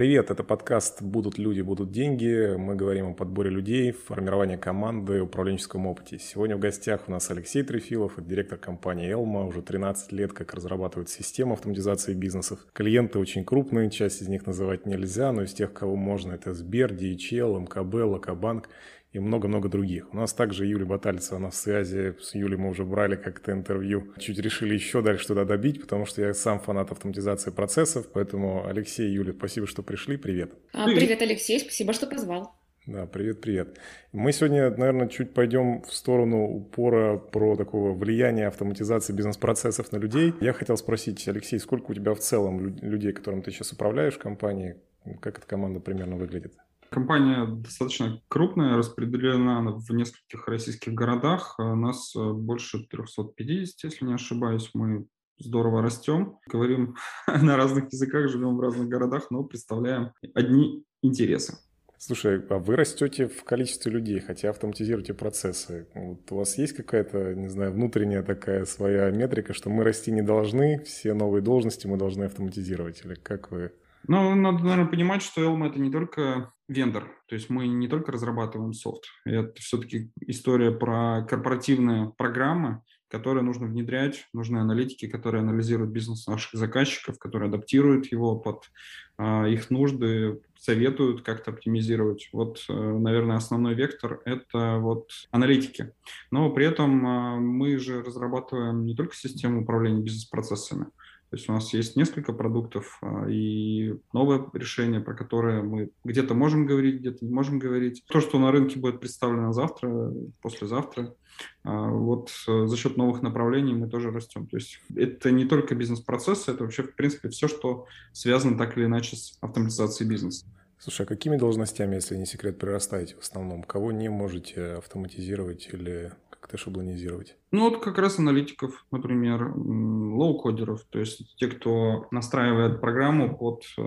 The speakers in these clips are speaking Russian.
Привет, это подкаст «Будут люди, будут деньги». Мы говорим о подборе людей, формировании команды, управленческом опыте. Сегодня в гостях у нас Алексей Трефилов, директор компании «Элма». Уже 13 лет как разрабатывает систему автоматизации бизнесов. Клиенты очень крупные, часть из них называть нельзя, но из тех, кого можно, это Сбер, DHL, МКБ, Локобанк и много-много других. У нас также Юлия Батальцева, она в связи. С Юлей мы уже брали как-то интервью. Чуть решили еще дальше туда добить, потому что я сам фанат автоматизации процессов. Поэтому, Алексей и Юля, спасибо, что пришли. Привет. А, привет, Алексей. Спасибо, что позвал. Да, привет-привет. Мы сегодня, наверное, чуть пойдем в сторону упора про такого влияния автоматизации бизнес-процессов на людей. Я хотел спросить, Алексей, сколько у тебя в целом людей, которым ты сейчас управляешь в компании? Как эта команда примерно выглядит? Компания достаточно крупная, распределена в нескольких российских городах. У нас э, больше 350, если не ошибаюсь. Мы здорово растем, говорим на разных языках, живем в разных городах, но представляем одни интересы. Слушай, а вы растете в количестве людей, хотя автоматизируете процессы. Вот у вас есть какая-то, не знаю, внутренняя такая своя метрика, что мы расти не должны, все новые должности мы должны автоматизировать? Или как вы ну, надо, наверное, понимать, что Elm это не только вендор, то есть мы не только разрабатываем софт, это все-таки история про корпоративные программы, которые нужно внедрять, нужны аналитики, которые анализируют бизнес наших заказчиков, которые адаптируют его под э, их нужды, советуют как-то оптимизировать. Вот, э, наверное, основной вектор – это вот аналитики. Но при этом э, мы же разрабатываем не только систему управления бизнес-процессами, то есть у нас есть несколько продуктов а, и новое решение, про которое мы где-то можем говорить, где-то не можем говорить. То, что на рынке будет представлено завтра, послезавтра, а, вот э, за счет новых направлений мы тоже растем. То есть это не только бизнес-процессы, это вообще, в принципе, все, что связано так или иначе с автоматизацией бизнеса. Слушай, а какими должностями, если не секрет, прирастаете в основном? Кого не можете автоматизировать или как-то шаблонизировать? Ну вот как раз аналитиков, например, лоу-кодеров, то есть те, кто настраивает программу под э,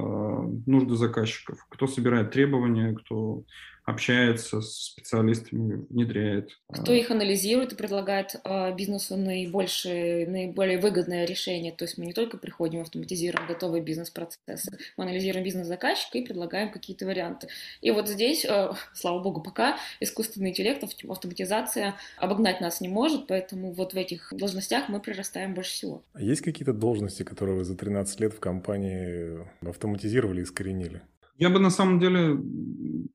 нужды заказчиков, кто собирает требования, кто общается с специалистами, внедряет. Кто их анализирует и предлагает э, бизнесу наибольшее, наиболее выгодное решение. То есть мы не только приходим, автоматизируем готовые бизнес-процессы, мы анализируем бизнес заказчика и предлагаем какие-то варианты. И вот здесь, э, слава богу, пока искусственный интеллект, автоматизация обогнать нас не может, поэтому вот в этих должностях мы прирастаем больше всего. А есть какие-то должности, которые вы за 13 лет в компании автоматизировали и искоренили? Я бы на самом деле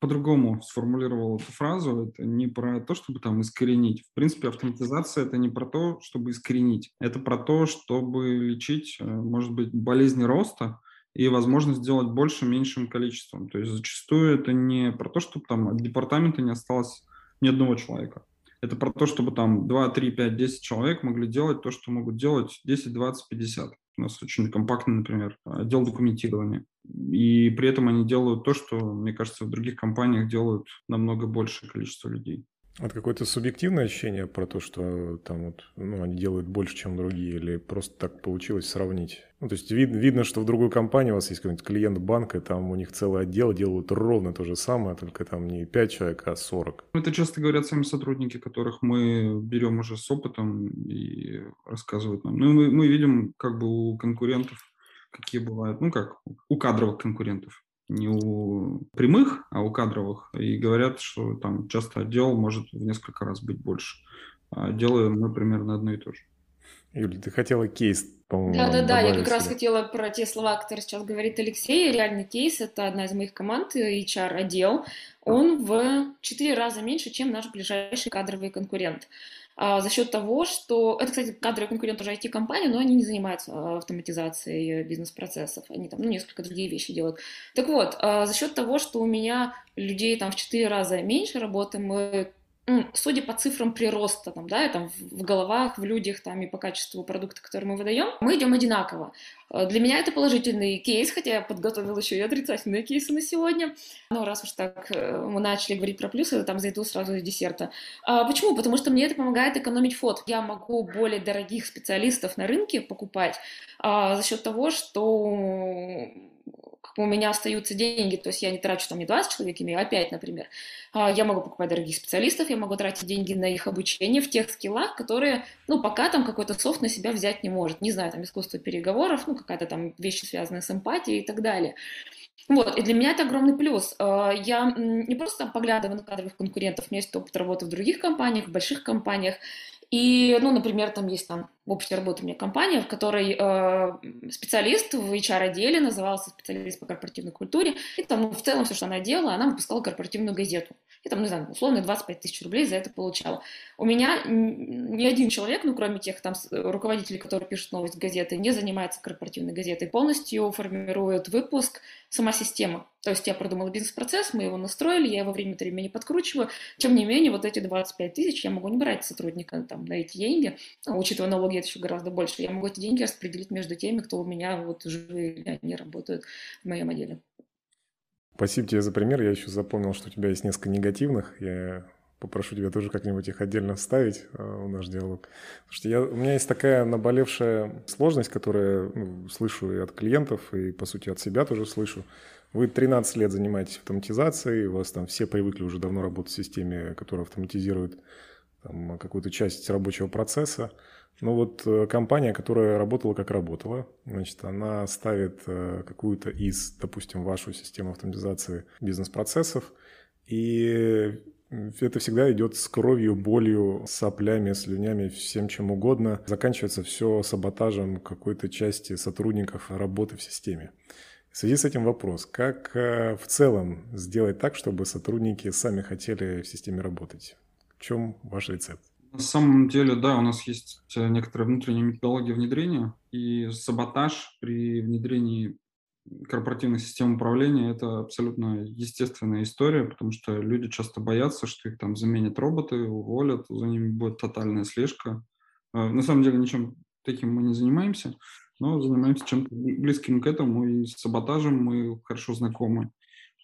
по-другому сформулировал эту фразу. Это не про то, чтобы там искоренить. В принципе, автоматизация это не про то, чтобы искоренить. Это про то, чтобы лечить, э, может быть, болезни роста и возможность сделать больше меньшим количеством. То есть зачастую это не про то, чтобы там от департамента не осталось ни одного человека. Это про то, чтобы там 2, 3, 5, 10 человек могли делать то, что могут делать 10, 20, 50. У нас очень компактный, например, отдел документирования. И при этом они делают то, что, мне кажется, в других компаниях делают намного большее количество людей. Это какое-то субъективное ощущение про то, что там вот, ну, они делают больше, чем другие, или просто так получилось сравнить? Ну, то есть вид, видно, что в другой компании у вас есть какой-нибудь клиент банка, там у них целый отдел делают ровно то же самое, только там не 5 человек, а 40. Это часто говорят сами сотрудники, которых мы берем уже с опытом и рассказывают нам. Ну, мы, мы видим как бы у конкурентов, какие бывают, ну как, у кадровых конкурентов не у прямых, а у кадровых. И говорят, что там часто отдел может в несколько раз быть больше. А делаем мы примерно одно и то же. Юля, ты хотела кейс, по-моему. Да, да, да, я как раз хотела про те слова, которые сейчас говорит Алексей. Реальный кейс это одна из моих команд, HR-отдел. Он в четыре раза меньше, чем наш ближайший кадровый конкурент за счет того, что... Это, кстати, кадровый конкурент уже IT-компания, но они не занимаются а, автоматизацией бизнес-процессов. Они там, ну, несколько другие вещи делают. Так вот, а, за счет того, что у меня людей там в четыре раза меньше работы, мы судя по цифрам прироста, там, да, там, в головах, в людях там, и по качеству продукта, который мы выдаем, мы идем одинаково. Э, для меня это положительный кейс, хотя я подготовила еще и отрицательные кейсы на сегодня. Но раз уж так э, мы начали говорить про плюсы, там зайду сразу из десерта. А почему? Потому что мне это помогает экономить фот. Я могу более дорогих специалистов на рынке покупать а, за счет того, что у меня остаются деньги, то есть я не трачу там не 20 человек имею, а 5, например. Я могу покупать дорогих специалистов, я могу тратить деньги на их обучение в тех скиллах, которые, ну, пока там какой-то софт на себя взять не может. Не знаю, там искусство переговоров, ну, какая-то там вещи, связанные с эмпатией и так далее. Вот, и для меня это огромный плюс. А, я не просто там поглядываю на кадровых конкурентов, у меня есть опыт работы в других компаниях, в больших компаниях, и, ну, например, там есть там в общей работе у меня компания, в которой э, специалист в HR-отделе назывался специалист по корпоративной культуре, и там в целом все, что она делала, она выпускала корпоративную газету. И там, не знаю, условно 25 тысяч рублей за это получала. У меня ни один человек, ну, кроме тех там руководителей, которые пишут новость газеты, не занимается корпоративной газетой. Полностью формирует выпуск сама система. То есть я продумала бизнес-процесс, мы его настроили, я его время от времени подкручиваю. Тем не менее, вот эти 25 тысяч я могу не брать сотрудника там, на эти деньги, а, учитывая налоги, это еще гораздо больше. Я могу эти деньги распределить между теми, кто у меня вот живые, они работают в моем отделе. Спасибо тебе за пример. Я еще запомнил, что у тебя есть несколько негативных. Я попрошу тебя тоже как-нибудь их отдельно вставить а, в наш диалог. Потому что я, у меня есть такая наболевшая сложность, которую ну, слышу и от клиентов, и, по сути, от себя тоже слышу. Вы 13 лет занимаетесь автоматизацией, у вас там все привыкли уже давно работать в системе, которая автоматизирует какую-то часть рабочего процесса. Ну вот э, компания, которая работала как работала, значит, она ставит э, какую-то из, допустим, вашу систему автоматизации бизнес-процессов, и это всегда идет с кровью, болью, соплями, слюнями, всем чем угодно. Заканчивается все саботажем какой-то части сотрудников работы в системе. В связи с этим вопрос, как э, в целом сделать так, чтобы сотрудники сами хотели в системе работать? В чем ваш рецепт? На самом деле, да, у нас есть э, некоторая внутренняя методология внедрения, и саботаж при внедрении корпоративных систем управления – это абсолютно естественная история, потому что люди часто боятся, что их там заменят роботы, уволят, за ними будет тотальная слежка. Э, на самом деле ничем таким мы не занимаемся, но занимаемся чем-то близким к этому, и с саботажем мы хорошо знакомы.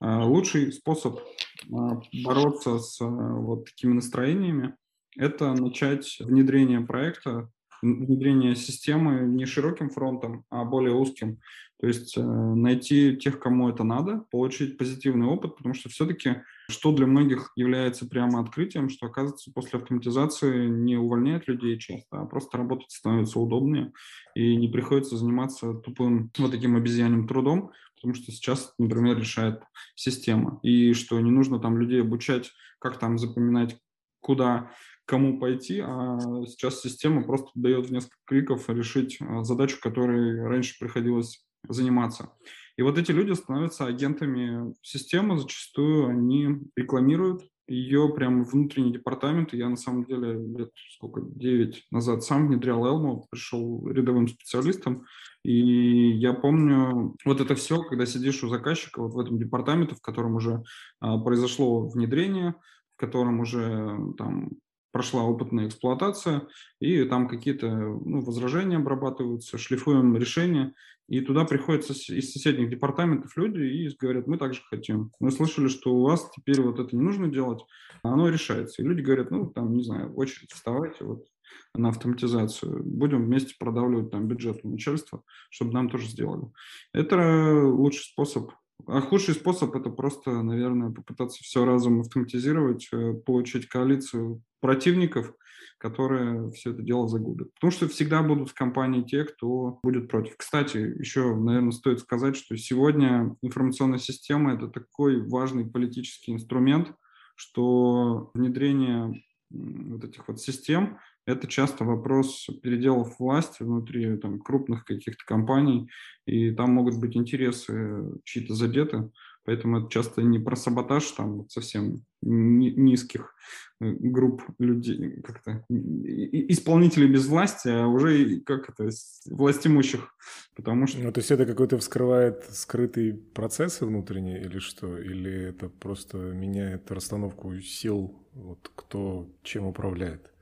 Э, лучший способ бороться с вот такими настроениями это начать внедрение проекта, внедрение системы не широким фронтом, а более узким. То есть э, найти тех, кому это надо, получить позитивный опыт, потому что все-таки, что для многих является прямо открытием, что, оказывается, после автоматизации не увольняют людей часто, а просто работать становится удобнее, и не приходится заниматься тупым вот таким обезьянным трудом, потому что сейчас, например, решает система, и что не нужно там людей обучать, как там запоминать, куда кому пойти, а сейчас система просто дает несколько кликов решить а, задачу, которой раньше приходилось заниматься. И вот эти люди становятся агентами системы, зачастую они рекламируют ее прямо внутренний департамент. Я на самом деле лет сколько, 9 назад сам внедрял Elmo, пришел рядовым специалистом, и я помню вот это все, когда сидишь у заказчика вот в этом департаменте, в котором уже а, произошло внедрение, в котором уже там прошла опытная эксплуатация, и там какие-то ну, возражения обрабатываются, шлифуем решения, и туда приходят из соседних департаментов люди и говорят, мы также хотим. Мы слышали, что у вас теперь вот это не нужно делать, а оно решается. И люди говорят, ну, там, не знаю, очередь вставайте вот на автоматизацию. Будем вместе продавливать там бюджет у начальства, чтобы нам тоже сделали. Это лучший способ а худший способ – это просто, наверное, попытаться все разом автоматизировать, э, получить коалицию противников, которые все это дело загубят. Потому что всегда будут в компании те, кто будет против. Кстати, еще, наверное, стоит сказать, что сегодня информационная система – это такой важный политический инструмент, что внедрение вот этих вот систем это часто вопрос переделов власти внутри там, крупных каких-то компаний, и там могут быть интересы чьи-то задеты, поэтому это часто не про саботаж там совсем низких э, групп людей, как-то исполнителей без власти, а уже как это, власть имущих, потому что... Ну, то есть это какой-то вскрывает скрытые процессы внутренние или что? Или это просто меняет расстановку сил, вот кто чем управляет?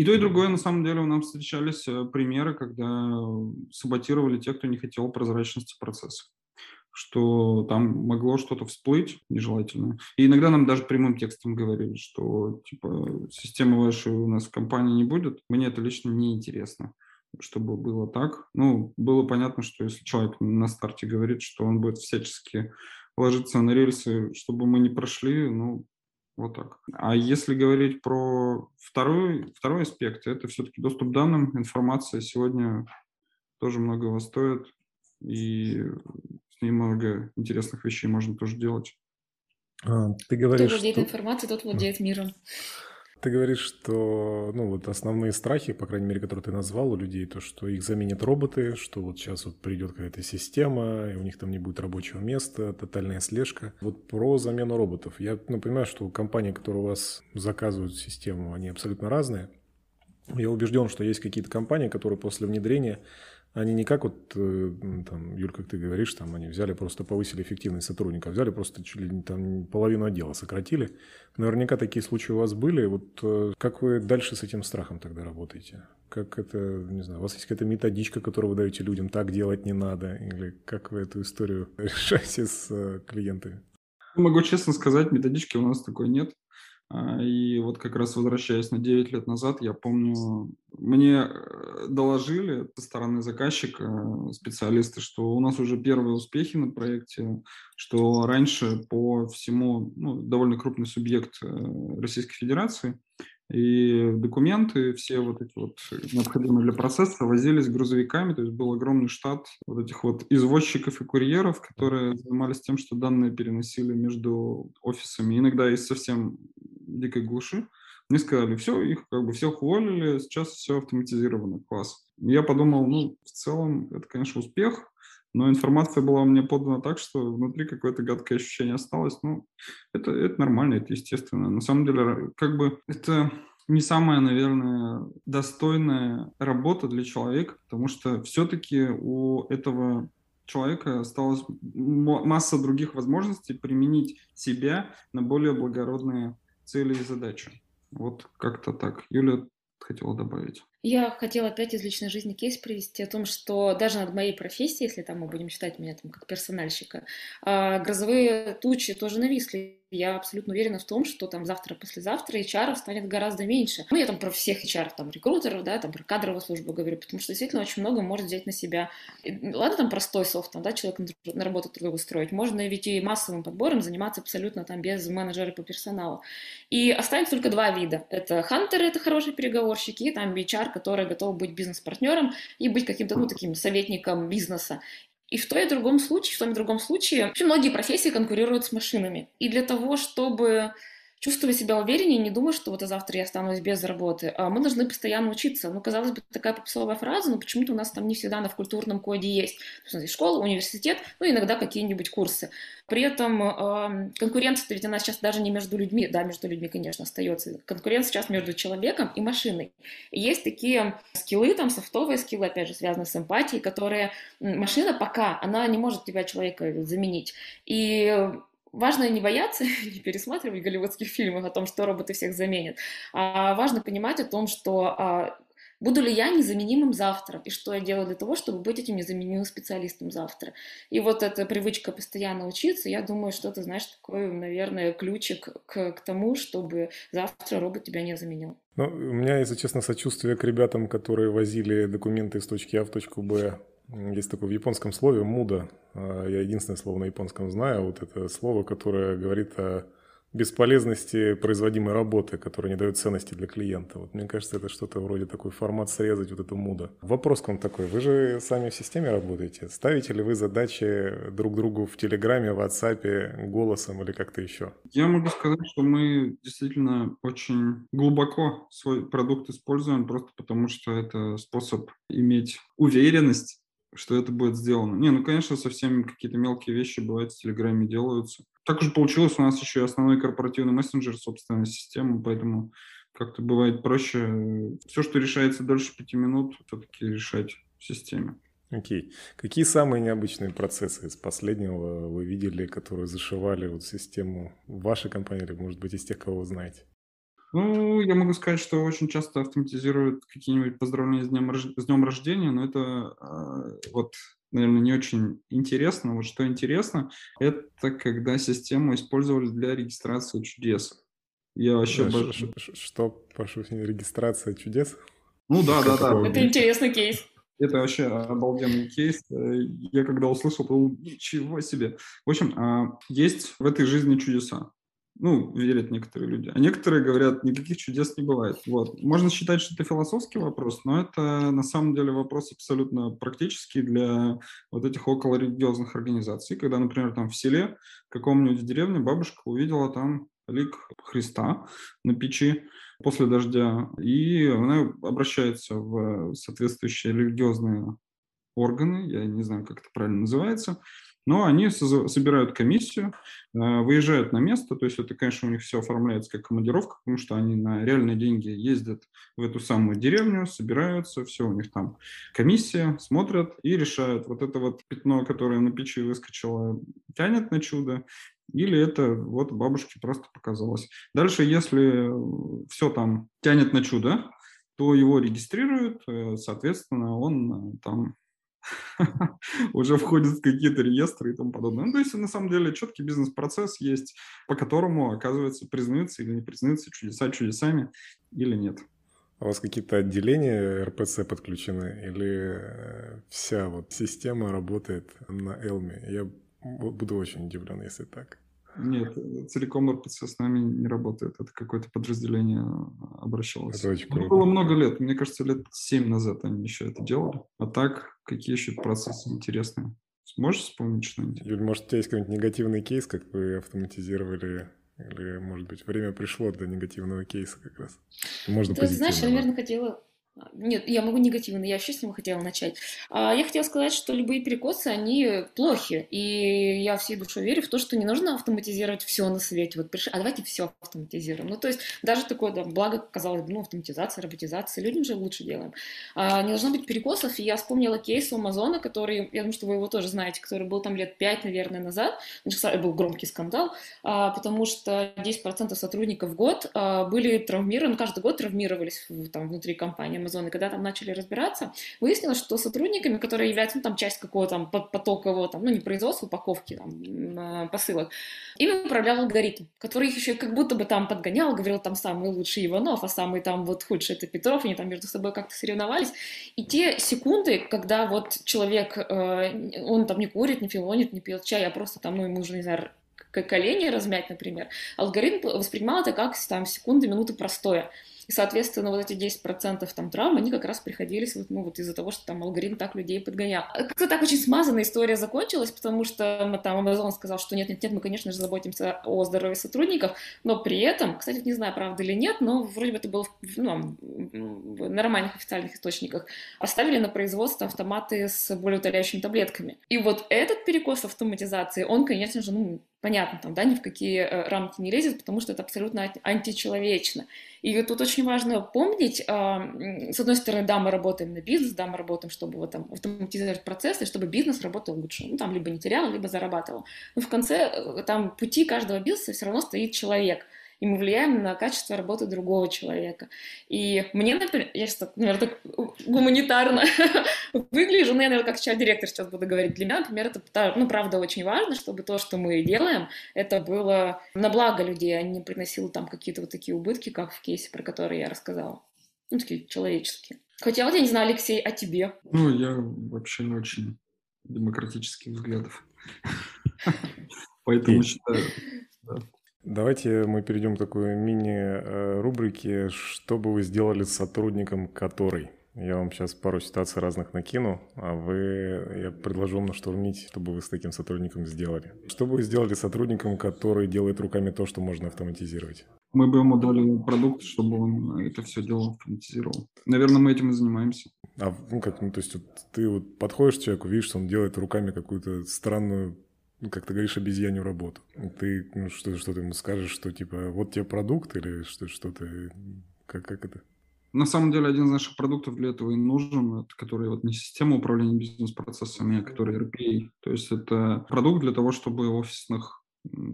И то, и другое, на самом деле, у нас встречались э, примеры, когда саботировали те, кто не хотел прозрачности процесса что там могло что-то всплыть нежелательное. И иногда нам даже прямым текстом говорили, что типа системы вашей у нас в компании не будет. Мне это лично не интересно. чтобы было так. Ну, было понятно, что если человек на старте говорит, что он будет всячески ложиться на рельсы, чтобы мы не прошли, ну, вот так. А если говорить про второй, второй аспект, это все-таки доступ к данным, информация сегодня тоже многого стоит, и с ней много интересных вещей можно тоже делать. А, ты говоришь, Кто владеет что... информацией, тот владеет миром. Ты говоришь, что ну, вот основные страхи, по крайней мере, которые ты назвал у людей, то, что их заменят роботы, что вот сейчас вот придет какая-то система, и у них там не будет рабочего места, тотальная слежка. Вот про замену роботов. Я ну, понимаю, что компании, которые у вас заказывают систему, они абсолютно разные. Я убежден, что есть какие-то компании, которые после внедрения они не как вот, э, там, Юль, как ты говоришь, там они взяли, просто повысили эффективность сотрудника, взяли просто чуть ли там половину отдела, сократили. Наверняка такие случаи у вас были. Вот э, как вы дальше с этим страхом тогда работаете? Как это, не знаю, у вас есть какая-то методичка, которую вы даете людям, так делать не надо? Или как вы эту историю решаете с э, клиентами? Могу честно сказать, методички у нас такой нет. А, и вот как раз возвращаясь на 9 лет назад, я помню, мне э, доложили со стороны заказчика э, специалисты, что у нас уже первые успехи на проекте, что раньше по всему, ну, довольно крупный субъект э, Российской Федерации, и документы, все вот эти вот необходимые для процесса, возились грузовиками, то есть был огромный штат вот этих вот извозчиков и курьеров, которые занимались тем, что данные переносили между офисами, иногда из совсем дикой глуши. Мне сказали, все, их как бы всех уволили, сейчас все автоматизировано, класс. Я подумал, ну, в целом, это, конечно, успех, но информация была мне подана так, что внутри какое-то гадкое ощущение осталось. Ну, это, это нормально, это естественно. На самом деле, как бы это не самая, наверное, достойная работа для человека, потому что все-таки у этого человека осталась масса других возможностей применить себя на более благородные цели и задачи. Вот как-то так. Юля хотела добавить. Я хотела опять из личной жизни кейс привести о том, что даже над моей профессией, если там мы будем считать меня там как персональщика, а, грозовые тучи тоже нависли. Я абсолютно уверена в том, что там завтра-послезавтра HR станет гораздо меньше. Ну, я там про всех HR, там, рекрутеров, да, там, про кадровую службу говорю, потому что действительно очень много может взять на себя. Ладно, там простой софт, там, да, человек на работу устроить. Можно ведь и массовым подбором заниматься абсолютно там без менеджера по персоналу. И останется только два вида. Это хантеры, это хорошие переговорщики, и там HR, который готов быть бизнес-партнером и быть каким-то, ну, таким советником бизнеса. И в том и другом случае, в том и другом случае, очень многие профессии конкурируют с машинами. И для того, чтобы чувствовать себя увереннее, не думать, что вот завтра я останусь без работы. А мы должны постоянно учиться. Ну, казалось бы, такая попсовая фраза, но почему-то у нас там не всегда она в культурном коде есть. То есть, школа, университет, ну, иногда какие-нибудь курсы. При этом э, конкуренция ведь она сейчас даже не между людьми, да, между людьми, конечно, остается. Конкуренция сейчас между человеком и машиной. И есть такие скиллы, там, софтовые скиллы, опять же, связанные с эмпатией, которые машина пока, она не может тебя, человека, заменить. И важно не бояться, не пересматривать голливудских фильмов о том, что роботы всех заменят, а важно понимать о том, что а, буду ли я незаменимым завтра, и что я делаю для того, чтобы быть этим незаменимым специалистом завтра. И вот эта привычка постоянно учиться, я думаю, что это, знаешь, такой, наверное, ключик к, к тому, чтобы завтра робот тебя не заменил. Ну, у меня, если честно, сочувствие к ребятам, которые возили документы с точки А в точку Б есть такое в японском слове «муда». А, я единственное слово на японском знаю. Вот это слово, которое говорит о бесполезности производимой работы, которая не дает ценности для клиента. Вот мне кажется, это что-то вроде такой формат срезать вот это муда. Вопрос к вам такой. Вы же сами в системе работаете. Ставите ли вы задачи друг другу в Телеграме, в WhatsApp, голосом или как-то еще? Я могу сказать, что мы действительно очень глубоко свой продукт используем, просто потому что это способ иметь уверенность что это будет сделано. Не, ну, конечно, совсем какие-то мелкие вещи бывают в Телеграме делаются. Так уже получилось, у нас еще и основной корпоративный мессенджер, собственная система, поэтому как-то бывает проще. Все, что решается дольше пяти минут, все-таки решать в системе. Окей. Okay. Какие самые необычные процессы из последнего вы видели, которые зашивали вот систему в вашей компании или, может быть, из тех, кого вы знаете? Ну, я могу сказать, что очень часто автоматизируют какие-нибудь поздравления с днем, с днем рождения, но это э, вот, наверное, не очень интересно. Вот что интересно, это когда систему использовали для регистрации чудес. Я вообще... А, обож... Что, прошу, регистрация чудес? Ну да, да, да. Это интересный кейс. Это вообще обалденный кейс. Я когда услышал, то ничего себе. В общем, а, есть в этой жизни чудеса. Ну, верят некоторые люди. А некоторые говорят, никаких чудес не бывает. Вот. Можно считать, что это философский вопрос, но это на самом деле вопрос абсолютно практический для вот этих околорелигиозных организаций. Когда, например, там в селе, в каком-нибудь деревне бабушка увидела там лик Христа на печи после дождя, и она обращается в соответствующие религиозные органы, я не знаю, как это правильно называется, но они собирают комиссию, э, выезжают на место, то есть это, конечно, у них все оформляется как командировка, потому что они на реальные деньги ездят в эту самую деревню, собираются, все у них там комиссия, смотрят и решают, вот это вот пятно, которое на печи выскочило, тянет на чудо, или это вот бабушке просто показалось. Дальше, если все там тянет на чудо, то его регистрируют, э, соответственно, он э, там уже входит в какие-то реестры и тому подобное. Ну, то есть, на самом деле, четкий бизнес-процесс есть, по которому, оказывается, признаются или не признаются чудеса чудесами или нет. А у вас какие-то отделения РПЦ подключены или э, вся вот система работает на Элме? Я буду очень удивлен, если так. Нет, целиком РПЦ с нами не работает. Это какое-то подразделение обращалось. Это очень круто. Ну, было много лет. Мне кажется, лет семь назад они еще это делали. А так, какие еще процессы интересные? Сможешь вспомнить что-нибудь? Юль, может, у тебя есть какой-нибудь негативный кейс, как вы автоматизировали или, может быть, время пришло для негативного кейса как раз? Можно Ты знаешь, я, наверное, хотела нет, я могу негативно, я вообще с него хотела начать. А, я хотела сказать, что любые перекосы, они плохи, и я всей душой верю в то, что не нужно автоматизировать все на свете. Вот пришли, а давайте все автоматизируем. Ну, то есть даже такое, да, благо, казалось бы, ну, автоматизация, роботизация, людям же лучше делаем. А, не должно быть перекосов, и я вспомнила кейс у Амазона, который, я думаю, что вы его тоже знаете, который был там лет пять, наверное, назад. Значит, был громкий скандал, а, потому что 10% сотрудников в год а, были травмированы, каждый год травмировались там внутри компании Amazon, и когда там начали разбираться, выяснилось, что сотрудниками, которые являются, ну, там, часть какого-то там потокового, там, ну, не производства, упаковки, там, посылок, ими управлял алгоритм, который их еще как будто бы там подгонял, говорил, там, самый лучший Иванов, а самый там вот худший это Петров, они там между собой как-то соревновались, и те секунды, когда вот человек, э, он там не курит, не филонит, не пьет чай, а просто там, ну, ему уже, не знаю, колени размять, например, алгоритм воспринимал это как там секунды, минуты простоя. И, соответственно, вот эти 10% там травм, они как раз приходились вот, ну, вот из-за того, что там алгоритм так людей подгонял. А как-то так очень смазанная история закончилась, потому что там Amazon сказал, что нет-нет-нет, мы, конечно же, заботимся о здоровье сотрудников, но при этом, кстати, не знаю, правда или нет, но вроде бы это было ну, в нормальных официальных источниках, оставили на производство автоматы с более утоляющими таблетками. И вот этот перекос автоматизации, он, конечно же, ну, понятно, там, да, ни в какие э, рамки не лезет, потому что это абсолютно античеловечно. И тут очень важно помнить, с одной стороны, да, мы работаем на бизнес, да, мы работаем, чтобы вот, там, автоматизировать процессы, чтобы бизнес работал лучше, ну, там, либо не терял, либо зарабатывал. Но в конце э, там пути каждого бизнеса все равно стоит человек – и мы влияем на качество работы другого человека. И мне, например, я сейчас, наверное, так гуманитарно выгляжу, ну, я, наверное, как HR-директор сейчас буду говорить, для меня, например, это, ну, правда, очень важно, чтобы то, что мы делаем, это было на благо людей, а не приносило там какие-то вот такие убытки, как в кейсе, про который я рассказала. Ну, такие человеческие. Хотя вот я не знаю, Алексей, а тебе? Ну, я вообще не очень демократических взглядов. Поэтому считаю, Давайте мы перейдем к такой мини-рубрике «Что бы вы сделали с сотрудником, который…» Я вам сейчас пару ситуаций разных накину, а вы, я предложу вам наштурмить, что бы вы с таким сотрудником сделали. Что бы вы сделали с сотрудником, который делает руками то, что можно автоматизировать? Мы бы ему дали продукт, чтобы он это все дело автоматизировал. Наверное, мы этим и занимаемся. А ну как, ну то есть вот, ты вот подходишь к человеку, видишь, что он делает руками какую-то странную ну, как ты говоришь, обезьянью работу. Ты ну, что, что ты ему скажешь, что типа вот тебе продукт или что, что ты, как, как это? На самом деле, один из наших продуктов для этого и нужен, это который вот не система управления бизнес-процессами, а который RPA. То есть это продукт для того, чтобы офисных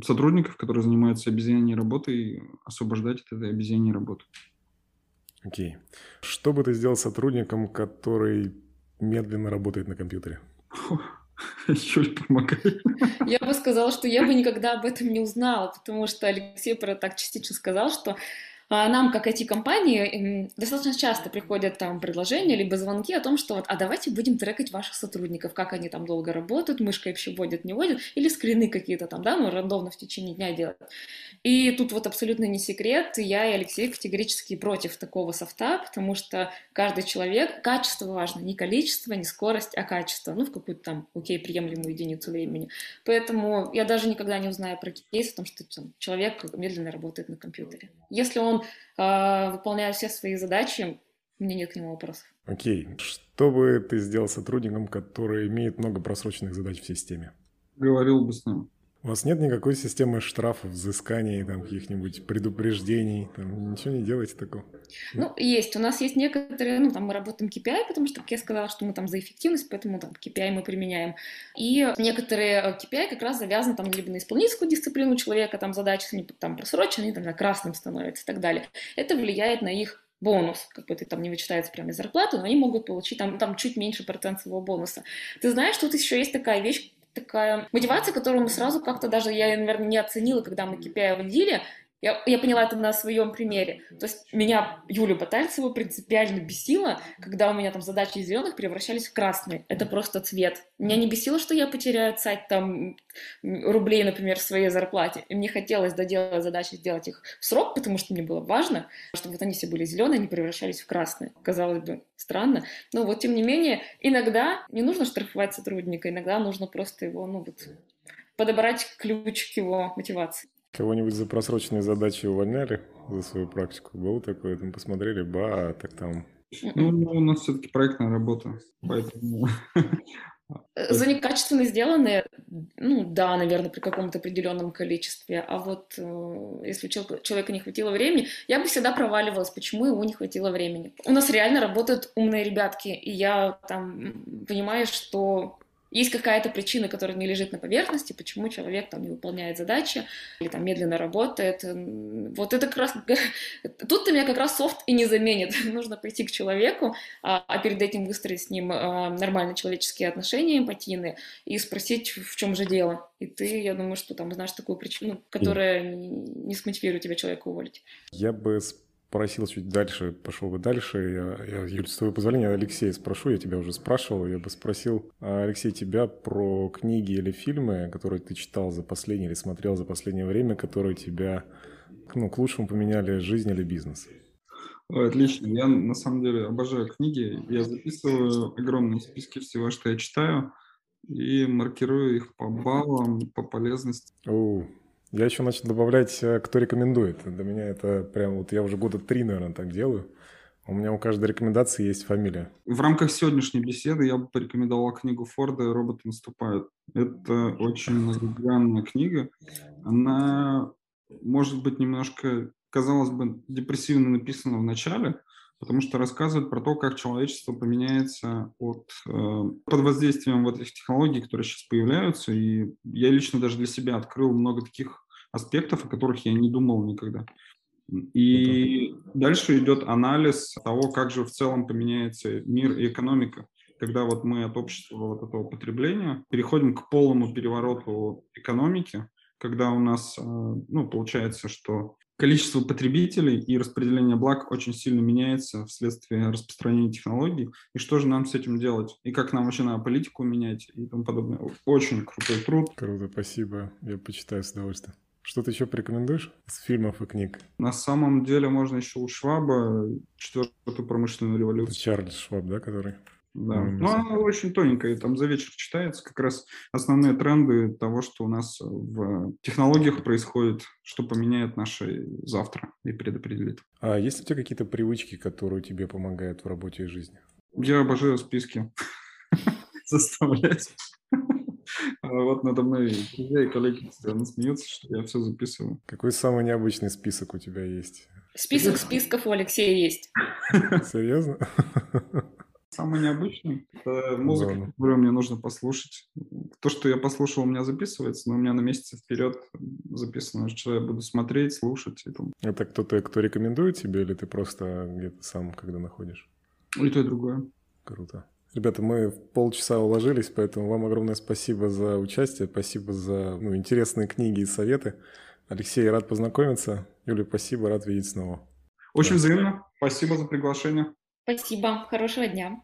сотрудников, которые занимаются обезьяньей работой, освобождать от этой обезьяньей работы. Окей. Okay. Что бы ты сделал сотрудником, который медленно работает на компьютере? Юль, помогай. Я бы сказала, что я бы никогда об этом не узнала, потому что Алексей про так частично сказал, что нам, как IT-компании, достаточно часто приходят там предложения, либо звонки о том, что вот, а давайте будем трекать ваших сотрудников, как они там долго работают, мышкой вообще вводят, не вводят, или скрины какие-то там, да, ну, рандомно в течение дня делают. И тут вот абсолютно не секрет, я и Алексей категорически против такого софта, потому что каждый человек, качество важно, не количество, не скорость, а качество, ну, в какую-то там, окей, приемлемую единицу времени. Поэтому я даже никогда не узнаю про кейс о том, что там, человек медленно работает на компьютере. Если он э, выполняет все свои задачи, у меня нет к нему вопросов. Окей. Что бы ты сделал сотрудником, который имеет много просроченных задач в системе? Говорил бы с ним. У вас нет никакой системы штрафов, взысканий, там, каких-нибудь предупреждений? Там, ничего не делаете такого? Ну, есть. У нас есть некоторые, ну, там мы работаем KPI, потому что, как я сказала, что мы там за эффективность, поэтому там KPI мы применяем. И некоторые э, KPI как раз завязаны там либо на исполнительскую дисциплину человека, там задачи, они там просрочены, они там красным становятся и так далее. Это влияет на их бонус, как бы это там не вычитается прямо из зарплаты, но они могут получить там, там чуть меньше процент бонуса. Ты знаешь, тут еще есть такая вещь, такая мотивация, которую мы сразу как-то даже, я, наверное, не оценила, когда мы KPI вводили, я, я поняла это на своем примере. То есть меня Юля Батальцева принципиально бесила, когда у меня там задачи из зеленых превращались в красные. Это просто цвет. Меня не бесило, что я потеряю сайт там рублей, например, в своей зарплате. И мне хотелось доделать задачи, сделать их в срок, потому что мне было важно, чтобы вот они все были зеленые, они превращались в красные. Казалось бы, странно. Но вот тем не менее, иногда не нужно штрафовать сотрудника, иногда нужно просто его, ну вот, подобрать ключ к его мотивации. Кого-нибудь за просроченные задачи увольняли за свою практику? Было такое? Там посмотрели, ба, так там... Ну, у нас все-таки проектная работа, поэтому... За некачественно сделанные, ну да, наверное, при каком-то определенном количестве. А вот э, если у человека не хватило времени, я бы всегда проваливалась, почему ему не хватило времени. У нас реально работают умные ребятки, и я там понимаю, что есть какая-то причина, которая не лежит на поверхности, почему человек там не выполняет задачи или там медленно работает. Вот это как раз... Тут-то меня как раз софт и не заменит. Нужно пойти к человеку, а, а перед этим выстроить с ним а, нормальные человеческие отношения, эмпатийные, и спросить, в чем же дело. И ты, я думаю, что там знаешь такую причину, которая не смотивирует тебя человека уволить. Я бы просил чуть дальше, пошел бы дальше. Я, я Юль, с твоего позволения, Алексей, спрошу, я тебя уже спрашивал, я бы спросил, а, Алексей, тебя про книги или фильмы, которые ты читал за последнее или смотрел за последнее время, которые тебя ну, к лучшему поменяли жизнь или бизнес? Отлично. Я на самом деле обожаю книги. Я записываю огромные списки всего, что я читаю, и маркирую их по баллам, по полезности. О, я еще начал добавлять, э, кто рекомендует. Для меня это прям вот я уже года три, наверное, так делаю. У меня у каждой рекомендации есть фамилия. В рамках сегодняшней беседы я бы порекомендовал книгу Форда «Роботы наступают». Это очень многогранная книга. Она, может быть, немножко, казалось бы, депрессивно написана в начале, потому что рассказывает про то, как человечество поменяется от, э, под воздействием вот этих технологий, которые сейчас появляются. И я лично даже для себя открыл много таких аспектов, о которых я не думал никогда. И Это... дальше идет анализ того, как же в целом поменяется мир и экономика, когда вот мы от общества вот этого потребления переходим к полному перевороту экономики, когда у нас, э, ну, получается, что количество потребителей и распределение благ очень сильно меняется вследствие распространения технологий. И что же нам с этим делать? И как нам вообще надо политику менять и тому подобное. Очень крутой труд. Круто, спасибо. Я почитаю с удовольствием. Что ты еще порекомендуешь из фильмов и книг? На самом деле можно еще у Шваба четвертую промышленную революцию. Чарльз Шваб, да, который? Да, ну она очень тоненькая, там за вечер читается как раз основные тренды того, что у нас в технологиях происходит, что поменяет наши завтра и предопределит. А есть у тебя какие-то привычки, которые тебе помогают в работе и жизни? Я обожаю списки заставлять. А вот надо мной друзья и коллеги постоянно смеются, что я все записываю. Какой самый необычный список у тебя есть? Список списков у Алексея есть. Серьезно? Самый необычный – это музыка, Ладно. которую мне нужно послушать. То, что я послушал, у меня записывается, но у меня на месяц вперед записано, что я буду смотреть, слушать. И там. Это кто-то, кто рекомендует тебе, или ты просто где-то сам, когда находишь? И то, и другое. Круто. Ребята, мы в полчаса уложились, поэтому вам огромное спасибо за участие, спасибо за ну, интересные книги и советы. Алексей, рад познакомиться. Юля, спасибо, рад видеть снова. Очень да. взаимно. Спасибо за приглашение. Спасибо. Хорошего дня.